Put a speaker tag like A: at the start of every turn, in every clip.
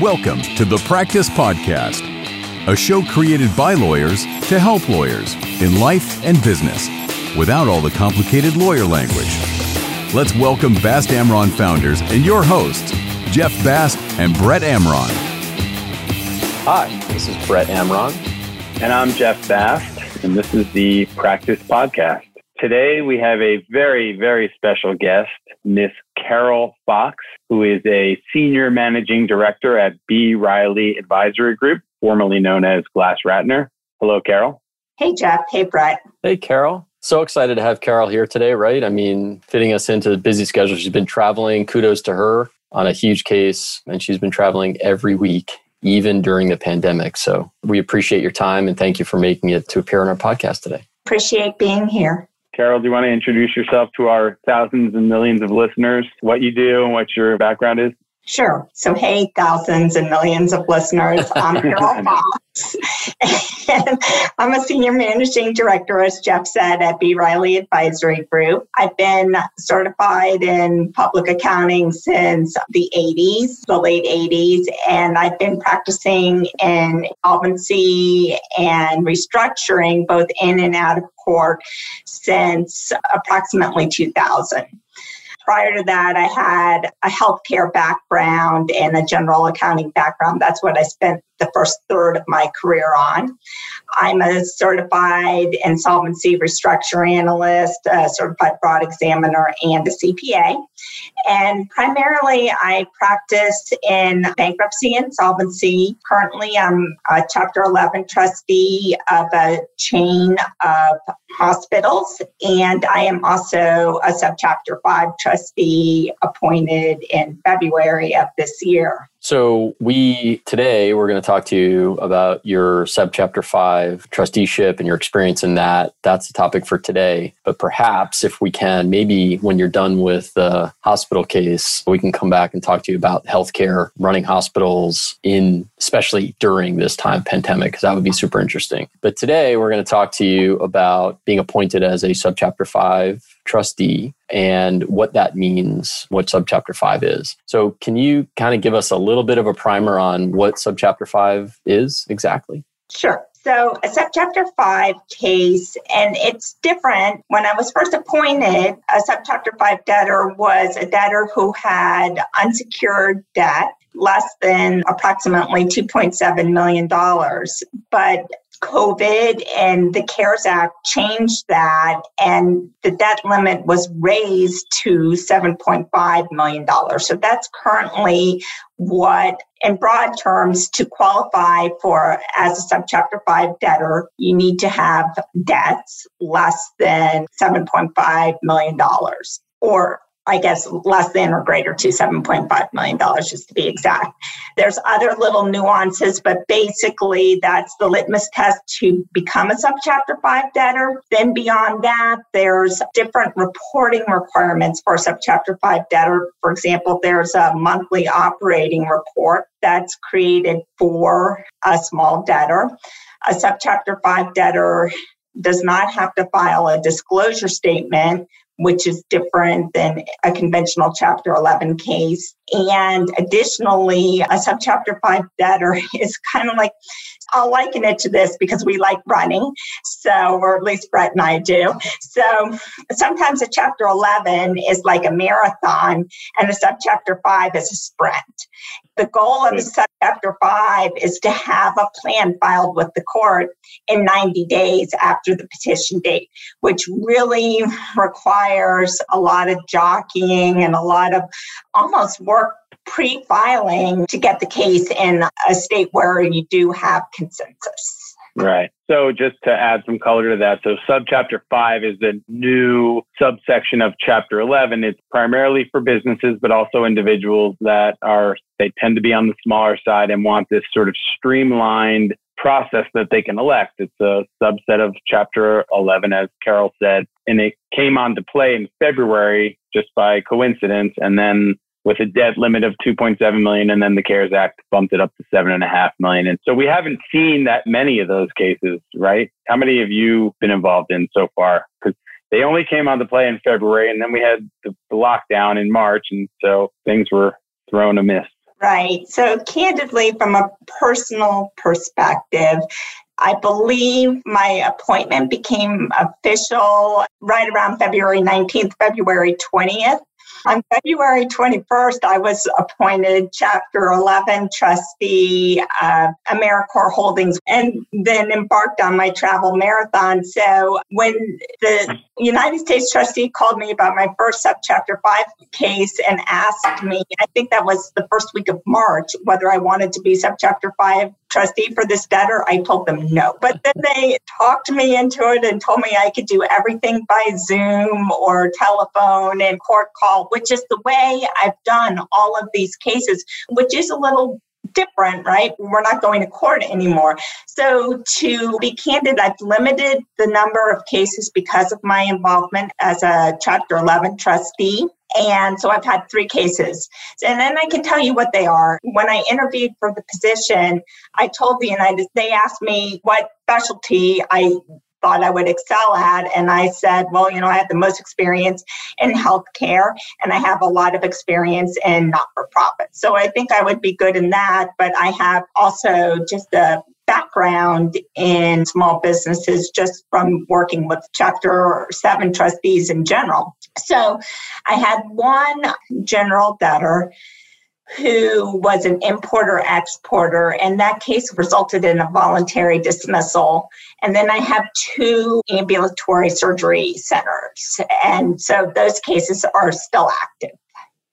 A: Welcome to the Practice Podcast, a show created by lawyers to help lawyers in life and business without all the complicated lawyer language. Let's welcome Bast Amron founders and your hosts, Jeff Bast and Brett Amron.
B: Hi, this is Brett Amron.
C: And I'm Jeff Bast, and this is the Practice Podcast. Today we have a very, very special guest, Miss Carol Fox, who is a senior managing director at B. Riley Advisory Group, formerly known as Glass Ratner. Hello, Carol.
D: Hey, Jeff. Hey, Brett.
B: Hey, Carol. So excited to have Carol here today, right? I mean, fitting us into the busy schedule. She's been traveling. Kudos to her on a huge case, and she's been traveling every week, even during the pandemic. So we appreciate your time and thank you for making it to appear on our podcast today.
D: Appreciate being here.
C: Carol, do you want to introduce yourself to our thousands and millions of listeners, what you do and what your background is?
D: Sure. So, hey, thousands and millions of listeners. I'm Carol Fox. and I'm a senior managing director, as Jeff said, at B. Riley Advisory Group. I've been certified in public accounting since the 80s, the late 80s, and I've been practicing in solvency and restructuring both in and out of court since approximately 2000 prior to that, I had a healthcare background and a general accounting background. That's what I spent the first third of my career on. I'm a certified insolvency restructure analyst, a certified fraud examiner, and a CPA. And primarily, I practice in bankruptcy and solvency. Currently, I'm a Chapter 11 trustee of a chain of hospitals, and I am also a Subchapter 5 trustee appointed in February of this year.
B: So we today we're going to talk to you about your subchapter 5 trusteeship and your experience in that. That's the topic for today. But perhaps if we can maybe when you're done with the hospital case, we can come back and talk to you about healthcare, running hospitals in especially during this time pandemic because that would be super interesting. But today we're going to talk to you about being appointed as a subchapter 5 trustee and what that means, what subchapter 5 is. So, can you kind of give us a little bit of a primer on what subchapter 5 is exactly?
D: Sure. So, a subchapter 5 case, and it's different. When I was first appointed, a subchapter 5 debtor was a debtor who had unsecured debt less than approximately $2.7 million. But COVID and the CARES Act changed that, and the debt limit was raised to $7.5 million. So that's currently what, in broad terms, to qualify for as a subchapter 5 debtor, you need to have debts less than $7.5 million or I guess less than or greater to $7.5 million, just to be exact. There's other little nuances, but basically that's the litmus test to become a subchapter 5 debtor. Then beyond that, there's different reporting requirements for subchapter 5 debtor. For example, there's a monthly operating report that's created for a small debtor. A subchapter 5 debtor does not have to file a disclosure statement which is different than a conventional Chapter 11 case. And additionally, a subchapter 5 debtor is kind of like, I'll liken it to this because we like running. So, or at least Brett and I do. So sometimes a chapter 11 is like a marathon and a subchapter 5 is a sprint. The goal of a subchapter 5 is to have a plan filed with the court in 90 days after the petition date, which really requires a lot of jockeying and a lot of almost work pre filing to get the case in a state where you do have consensus.
C: Right. So just to add some color to that, so subchapter 5 is the new subsection of chapter 11. It's primarily for businesses, but also individuals that are, they tend to be on the smaller side and want this sort of streamlined process that they can elect. It's a subset of chapter 11, as Carol said, and it came on to play in February just by coincidence. And then with a debt limit of 2.7 million and then the cares act bumped it up to seven and a half million and so we haven't seen that many of those cases right how many have you been involved in so far because they only came on to play in february and then we had the, the lockdown in march and so things were thrown amiss
D: Right. So, candidly, from a personal perspective, I believe my appointment became official right around February 19th, February 20th. On February 21st, I was appointed Chapter 11 trustee of Americore Holdings and then embarked on my travel marathon. So when the United States trustee called me about my first subchapter 5 case and asked me, I think that was the first week of March, whether I wanted to be subchapter 5 trustee for this debtor, I told them no. But then they talked me into it and told me I could do everything by Zoom or telephone and court call, which is the way I've done all of these cases, which is a little different, right? We're not going to court anymore. So, to be candid, I've limited the number of cases because of my involvement as a Chapter 11 trustee. And so I've had three cases. And then I can tell you what they are. When I interviewed for the position, I told the United, States, they asked me what specialty I thought I would excel at. And I said, well, you know, I have the most experience in healthcare and I have a lot of experience in not for profit. So I think I would be good in that. But I have also just a background in small businesses just from working with chapter 7 trustees in general. So i had one general debtor who was an importer exporter and that case resulted in a voluntary dismissal. And then i have two ambulatory surgery centers and so those cases are still active.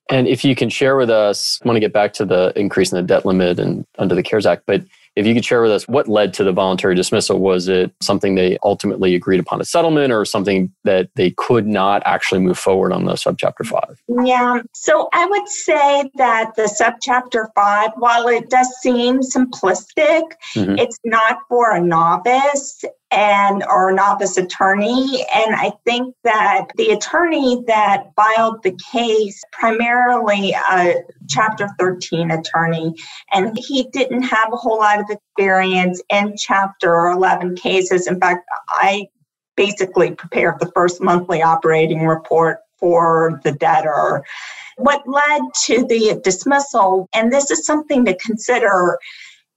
B: And if you can share with us I want to get back to the increase in the debt limit and under the cares act but if you could share with us what led to the voluntary dismissal, was it something they ultimately agreed upon a settlement or something that they could not actually move forward on the subchapter five?
D: Yeah, so I would say that the subchapter five, while it does seem simplistic, mm-hmm. it's not for a novice and or novice attorney. And i think that the attorney that filed the case primarily a chapter 13 attorney and he didn't have a whole lot of experience in chapter 11 cases. In fact i basically prepared the first monthly operating report for the debtor. What led to the dismissal and this is something to consider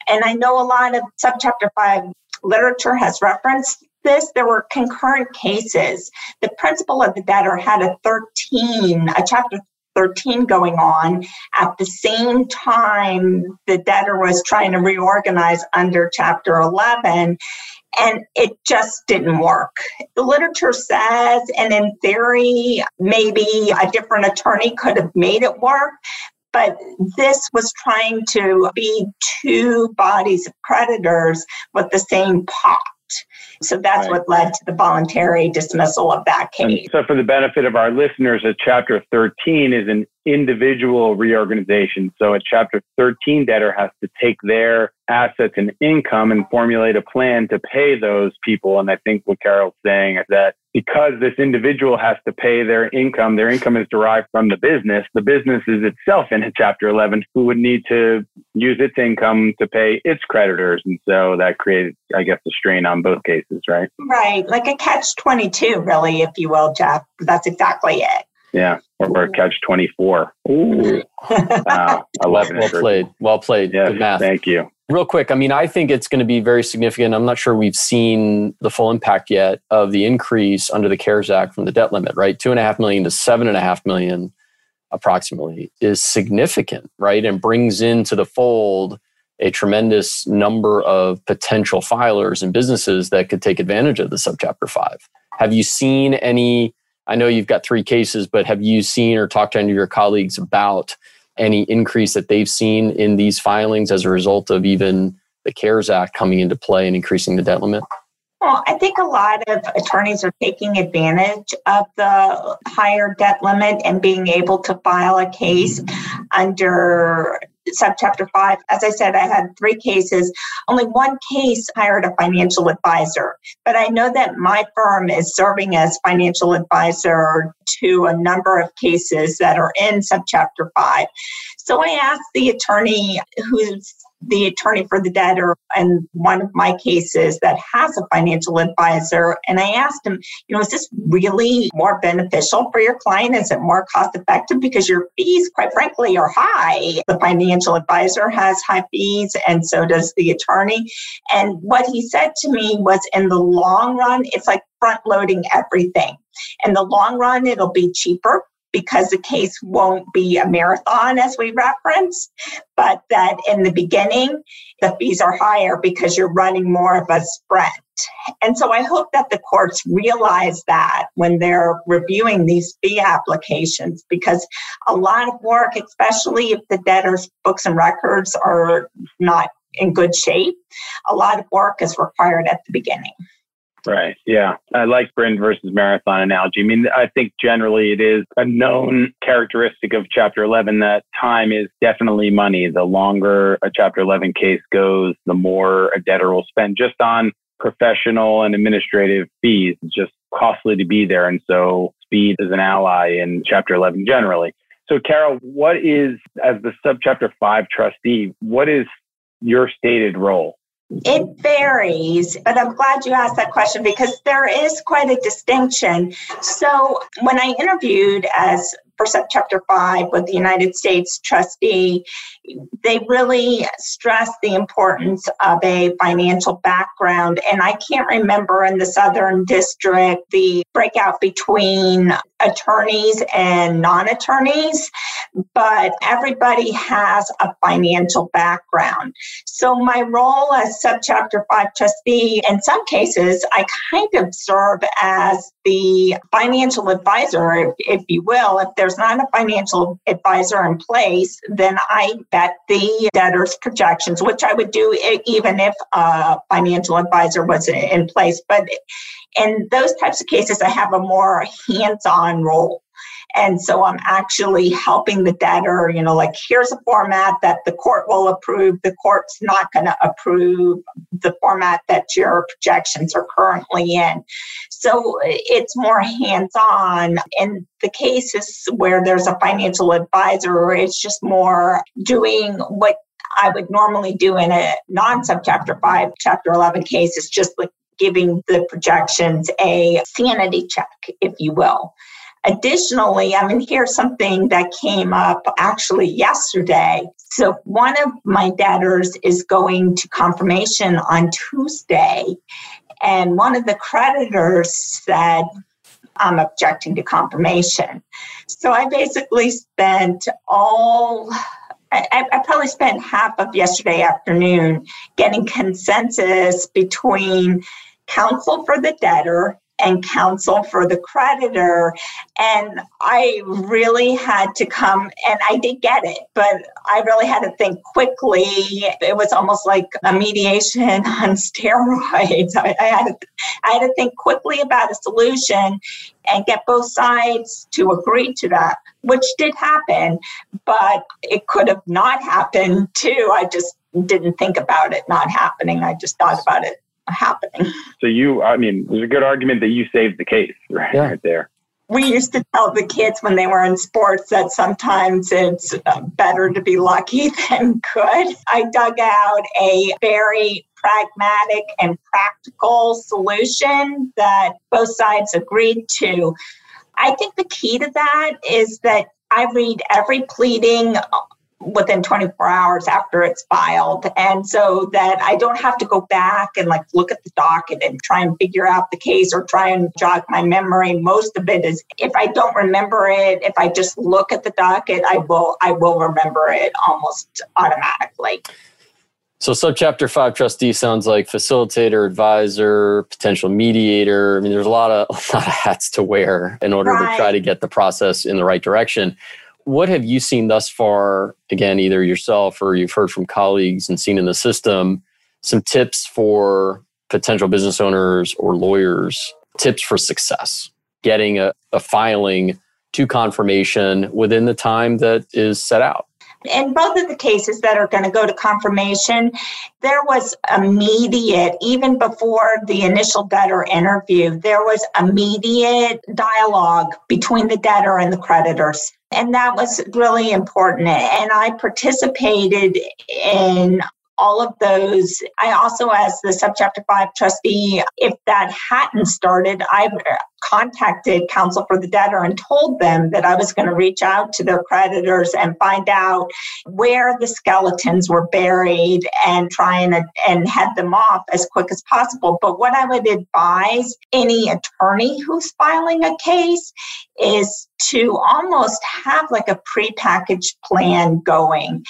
D: and I know a lot of subchapter 5 literature has referenced this. There were concurrent cases. The principal of the debtor had a 13, a chapter 13 going on at the same time the debtor was trying to reorganize under chapter 11 and it just didn't work. The literature says, and in theory, maybe a different attorney could have made it work, but this was trying to be two bodies of creditors with the same pot. So that's right. what led to the voluntary dismissal of that case.
C: And so, for the benefit of our listeners, a Chapter 13 is an individual reorganization. So, a Chapter 13 debtor has to take their assets and income and formulate a plan to pay those people. And I think what Carol's saying is that because this individual has to pay their income, their income is derived from the business. The business is itself in Chapter 11 who would need to use its income to pay its creditors. And so that created, I guess, a strain on both cases, right?
D: Right. Like a catch 22, really, if you will, Jeff. That's exactly it.
C: Yeah, or, or catch 24. Ooh.
B: uh, I love it. Well played. Well played.
C: Yes, Good math. Thank you.
B: Real quick, I mean, I think it's going to be very significant. I'm not sure we've seen the full impact yet of the increase under the CARES Act from the debt limit, right? Two and a half million to seven and a half million approximately is significant, right? And brings into the fold a tremendous number of potential filers and businesses that could take advantage of the subchapter five. Have you seen any? I know you've got three cases, but have you seen or talked to any of your colleagues about any increase that they've seen in these filings as a result of even the CARES Act coming into play and increasing the debt limit?
D: Well, I think a lot of attorneys are taking advantage of the higher debt limit and being able to file a case under subchapter 5 as i said i had three cases. Only one case hired a financial advisor but i know that my firm is serving as financial advisor to a number of cases that are in subchapter 5 so i asked the attorney who's the attorney for the debtor in one of my cases that has a financial advisor. And I asked him, you know, is this really more beneficial for your client? Is it more cost effective? Because your fees, quite frankly, are high. The financial advisor has high fees, and so does the attorney. And what he said to me was in the long run, it's like front loading everything. In the long run, it'll be cheaper because the case won't be a marathon as we referenced, but that in the beginning, the fees are higher because you're running more of a sprint. And so I hope that the courts realize that when they're reviewing these fee applications, because a lot of work, especially if the debtor's books and records are not in good shape, a lot of work is required at the beginning.
C: Right. Yeah. I like sprint versus marathon analogy. I mean, I think generally it is a known characteristic of Chapter 11 that time is definitely money. The longer a Chapter 11 case goes, the more a debtor will spend just on professional and administrative fees. It's just costly to be there. And so speed is an ally in Chapter 11 generally. So, Carol, what is, as the subchapter 5 trustee, what is your stated role?
D: It varies, but I'm glad you asked that question because there is quite a distinction. So, when I interviewed as for Chapter 5 with the United States trustee, they really stress the importance of a financial background. And I can't remember in the Southern District the breakout between attorneys and non attorneys, but everybody has a financial background. So, my role as Subchapter 5 trustee, in some cases, I kind of serve as the financial advisor, if, if you will. If there's not a financial advisor in place, then I vet the debtor's projections, which I would do even if a financial advisor was in place. But in those types of cases, I have a more hands on role. And so I'm actually helping the debtor, you know, like here's a format that the court will approve. The court's not going to approve the format that your projections are currently in. So it's more hands on. In the cases where there's a financial advisor, it's just more doing what I would normally do in a non subchapter 5, chapter 11 case is just like giving the projections a sanity check, if you will. Additionally, I mean, here's something that came up actually yesterday. So, one of my debtors is going to confirmation on Tuesday, and one of the creditors said, I'm objecting to confirmation. So, I basically spent all I, I, probably spent half of yesterday afternoon getting consensus between counsel for the debtor and counsel for the creditor. And I really had to come, and I did get it, but I really had to think quickly. It was almost like a mediation on steroids. I, I, had, to, I had to think quickly about a solution and get both sides to agree to that, which did happen, but it could have not happened too. I just didn't think about it not happening. I just thought about it happening.
C: So you, I mean, there's a good argument that you saved the case right, yeah. right there.
D: We used to tell the kids when they were in sports that sometimes it's uh, better to be lucky than good. I dug out a very pragmatic and practical solution that both sides agreed to. I think the key to that is that I read every pleading within 24 hours after it's filed. And so that I don't have to go back and like look at the docket and try and figure out the case or try and jog my memory. Most of it is if I don't remember it, if I just look at the docket, I will I will remember it almost automatically.
B: So subchapter five trustee sounds like facilitator, advisor, potential mediator. I mean, there's a lot of a lot of hats to wear in order right. to try to get the process in the right direction what have you seen thus far? Again either yourself or you've heard from colleagues and seen in the system some tips for potential business owners or lawyers tips for success getting a, a filing to confirmation within the time that is set out
D: in both of the cases that are going to go to confirmation, there was immediate, even before the initial debtor interview, there was immediate dialogue between the debtor and the creditors. And that was really important. And I participated in all of those. I also, as the subchapter five trustee, if that hadn't started, I contacted counsel for the debtor and told them that I was going to reach out to their creditors and find out where the skeletons were buried and try and, and head them off as quick as possible. But what I would advise any attorney who's filing a case is to almost have like a prepackaged plan going.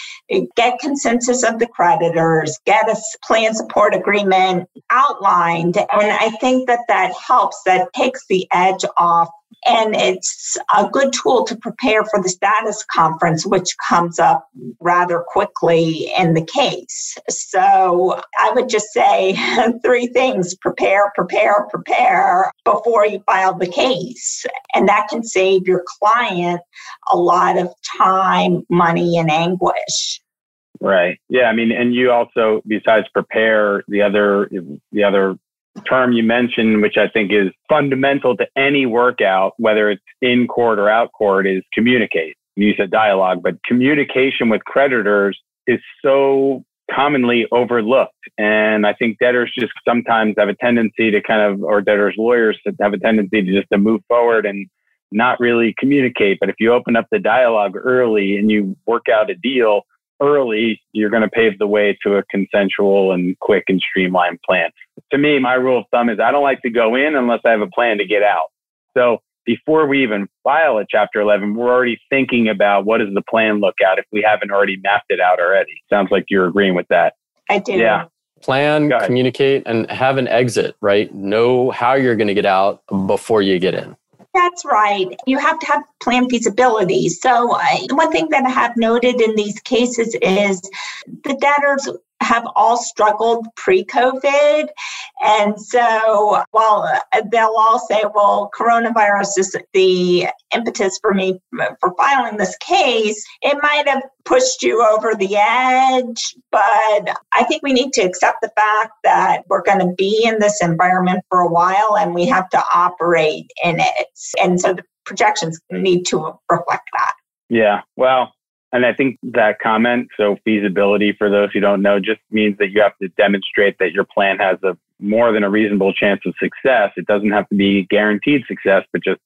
D: Get consensus of the creditors, get a plan support agreement outlined. And I think that that helps, that takes the edge off and it's a good tool to prepare for the status conference, which comes up rather quickly in the case. So I would just say three things prepare, prepare, prepare before you file the case. And that can save your client a lot of time, money, and anguish.
C: Right. Yeah. I mean, and you also, besides prepare, the other the other term you mentioned, which I think is fundamental to any workout, whether it's in court or out court, is communicate. You said dialogue, but communication with creditors is so commonly overlooked. And I think debtors just sometimes have a tendency to kind of, or debtors lawyers have a tendency to just to move forward and not really communicate. But if you open up the dialogue early and you work out a deal, early, you're going to pave the way to a consensual and quick and streamlined plan. To me, my rule of thumb is I don't like to go in unless I have a plan to get out. So before we even file a chapter 11, we're already thinking about what does the plan look at if we haven't already mapped it out already. Sounds like you're agreeing with that.
D: I do.
C: Yeah.
B: Plan, communicate, and have an exit, right? Know how you're going to get out before you get in.
D: That's right. You have to have plan feasibility. So, I, one thing that I have noted in these cases is the debtors have all struggled pre COVID. And so while uh, they'll all say, well, coronavirus is the impetus for me for filing this case, it might have pushed you over the edge. But I think we need to accept the fact that we're going to be in this environment for a while and we have to operate in it. And so the projections need to reflect that.
C: Yeah. Well, and I think that comment, so feasibility for those who don't know, just means that you have to demonstrate that your plan has a more than a reasonable chance of success. It doesn't have to be guaranteed success, but just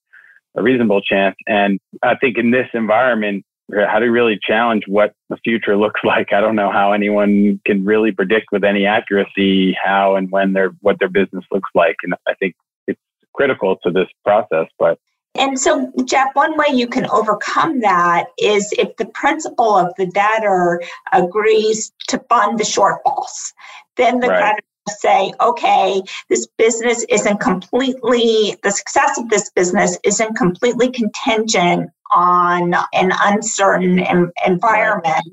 C: a reasonable chance. And I think in this environment, how to really challenge what the future looks like. I don't know how anyone can really predict with any accuracy how and when their what their business looks like. And I think it's critical to this process. But
D: and so, Jeff, one way you can overcome that is if the principal of the debtor agrees to fund the shortfalls, then the right. creditor say, okay, this business isn't completely, the success of this business isn't completely contingent on an uncertain environment.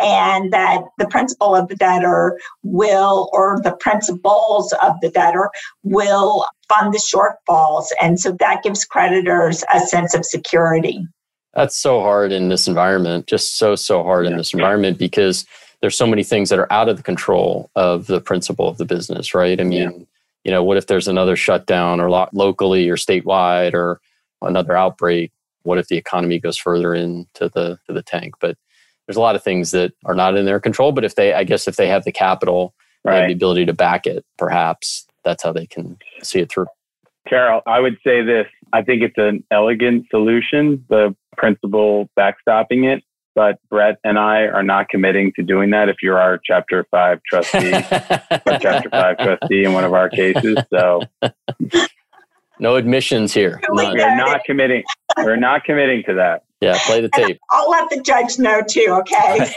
D: And that the principal of the debtor will or the principals of the debtor will fund the shortfalls. And so that gives creditors a sense of security.
B: That's so hard in this environment just so so hard in this environment because there's so many things that are out of the control of the principal of the business right i mean yeah. you know what if there's another shutdown or lo- locally or statewide or another outbreak what if the economy goes further into the to the tank? But there's a lot of things that are not in their control. But if they, I guess, if they have the capital, right. the ability to back it, perhaps that's how they can see it through.
C: Carol, I would say this. I think it's an elegant solution, the principal backstopping it. But Brett and I are not committing to doing that if you're our Chapter 5 trustee or Chapter 5 trustee in one of our cases. So
B: no admissions here.
C: We're not committing. We're not committing to that.
B: Yeah, play the tape.
D: I'll let the judge know too, okay?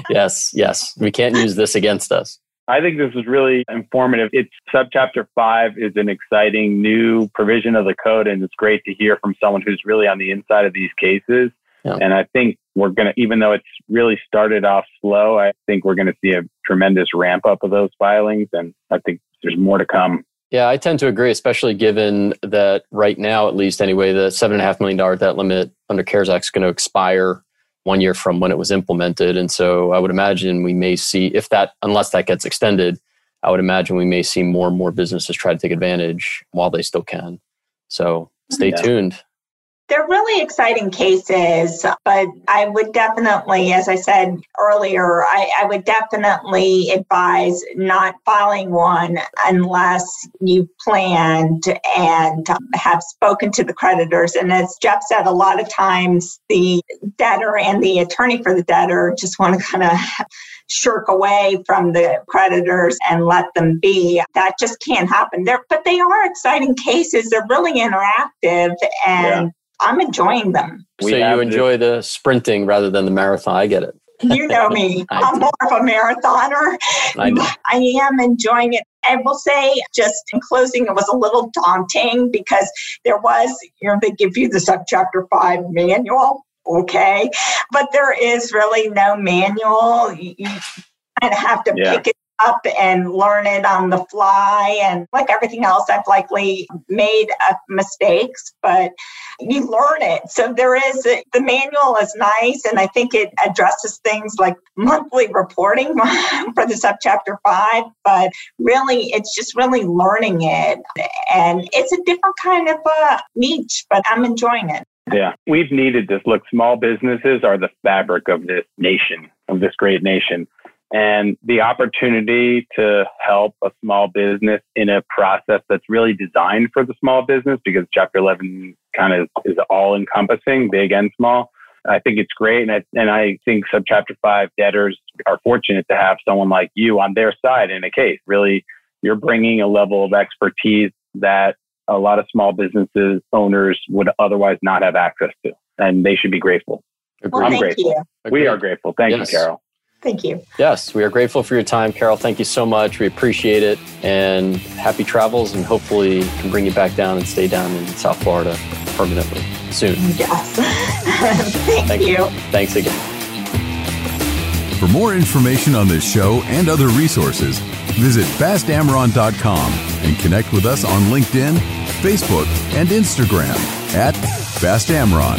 B: yes, yes. We can't use this against us.
C: I think this is really informative. It's subchapter five is an exciting new provision of the code, and it's great to hear from someone who's really on the inside of these cases. Yeah. And I think we're going to, even though it's really started off slow, I think we're going to see a tremendous ramp up of those filings. And I think there's more to come.
B: Yeah, I tend to agree, especially given that right now, at least anyway, the seven and a half million dollar debt limit under CARES Act is going to expire one year from when it was implemented. And so I would imagine we may see, if that, unless that gets extended, I would imagine we may see more and more businesses try to take advantage while they still can. So stay yeah. tuned
D: They're really exciting cases, but I would definitely, as I said earlier, I, I would definitely advise not filing one unless you planned and um, have spoken to the creditors. And as Jeff said, a lot of times the debtor and the attorney for the debtor just want to kind of shirk away from the creditors and let them be. That just can't happen. There, but they are exciting cases. They're really interactive and yeah. I'm enjoying them.
B: So you enjoy this. the sprinting rather than the marathon. I get it.
D: You know me. I'm more of a marathoner. I, I am enjoying it. I will say, just in closing, it was a little daunting because there was, you know, they give you the subchapter five manual okay. But there is really no manual. You, you kind of have to yeah. pick it up and learn it on the fly. And like everything else, I've likely made mistakes, but you learn it. So there is a, the manual is nice, and I think it addresses things like monthly reporting for the subchapter five. But really, it's just really learning it, and it's a different kind of uh, niche. But I'm enjoying it.
C: Yeah, we've needed this. Look, small businesses are the fabric of this nation, of this great nation. And the opportunity to help a small business in a process that's really designed for the small business because Chapter 11 kind of is all encompassing, big and small. I think it's great. And I, and I think Subchapter 5 debtors are fortunate to have someone like you on their side in a case. Really, you're bringing a level of expertise that a lot of small businesses owners would otherwise not have access to, and they should be grateful.
D: Well, I'm grateful.
C: You. We are grateful. Thank yes. you, Carol.
D: Thank you.
B: Yes, we are grateful for your time, Carol. Thank you so much. We appreciate it, and happy travels. And hopefully, can bring you back down and stay down in South Florida permanently soon.
D: Yes. Thank, Thank you. you.
B: Thanks again.
A: For more information on this show and other resources, visit bastamron.com and connect with us on LinkedIn, Facebook, and Instagram at bastamron.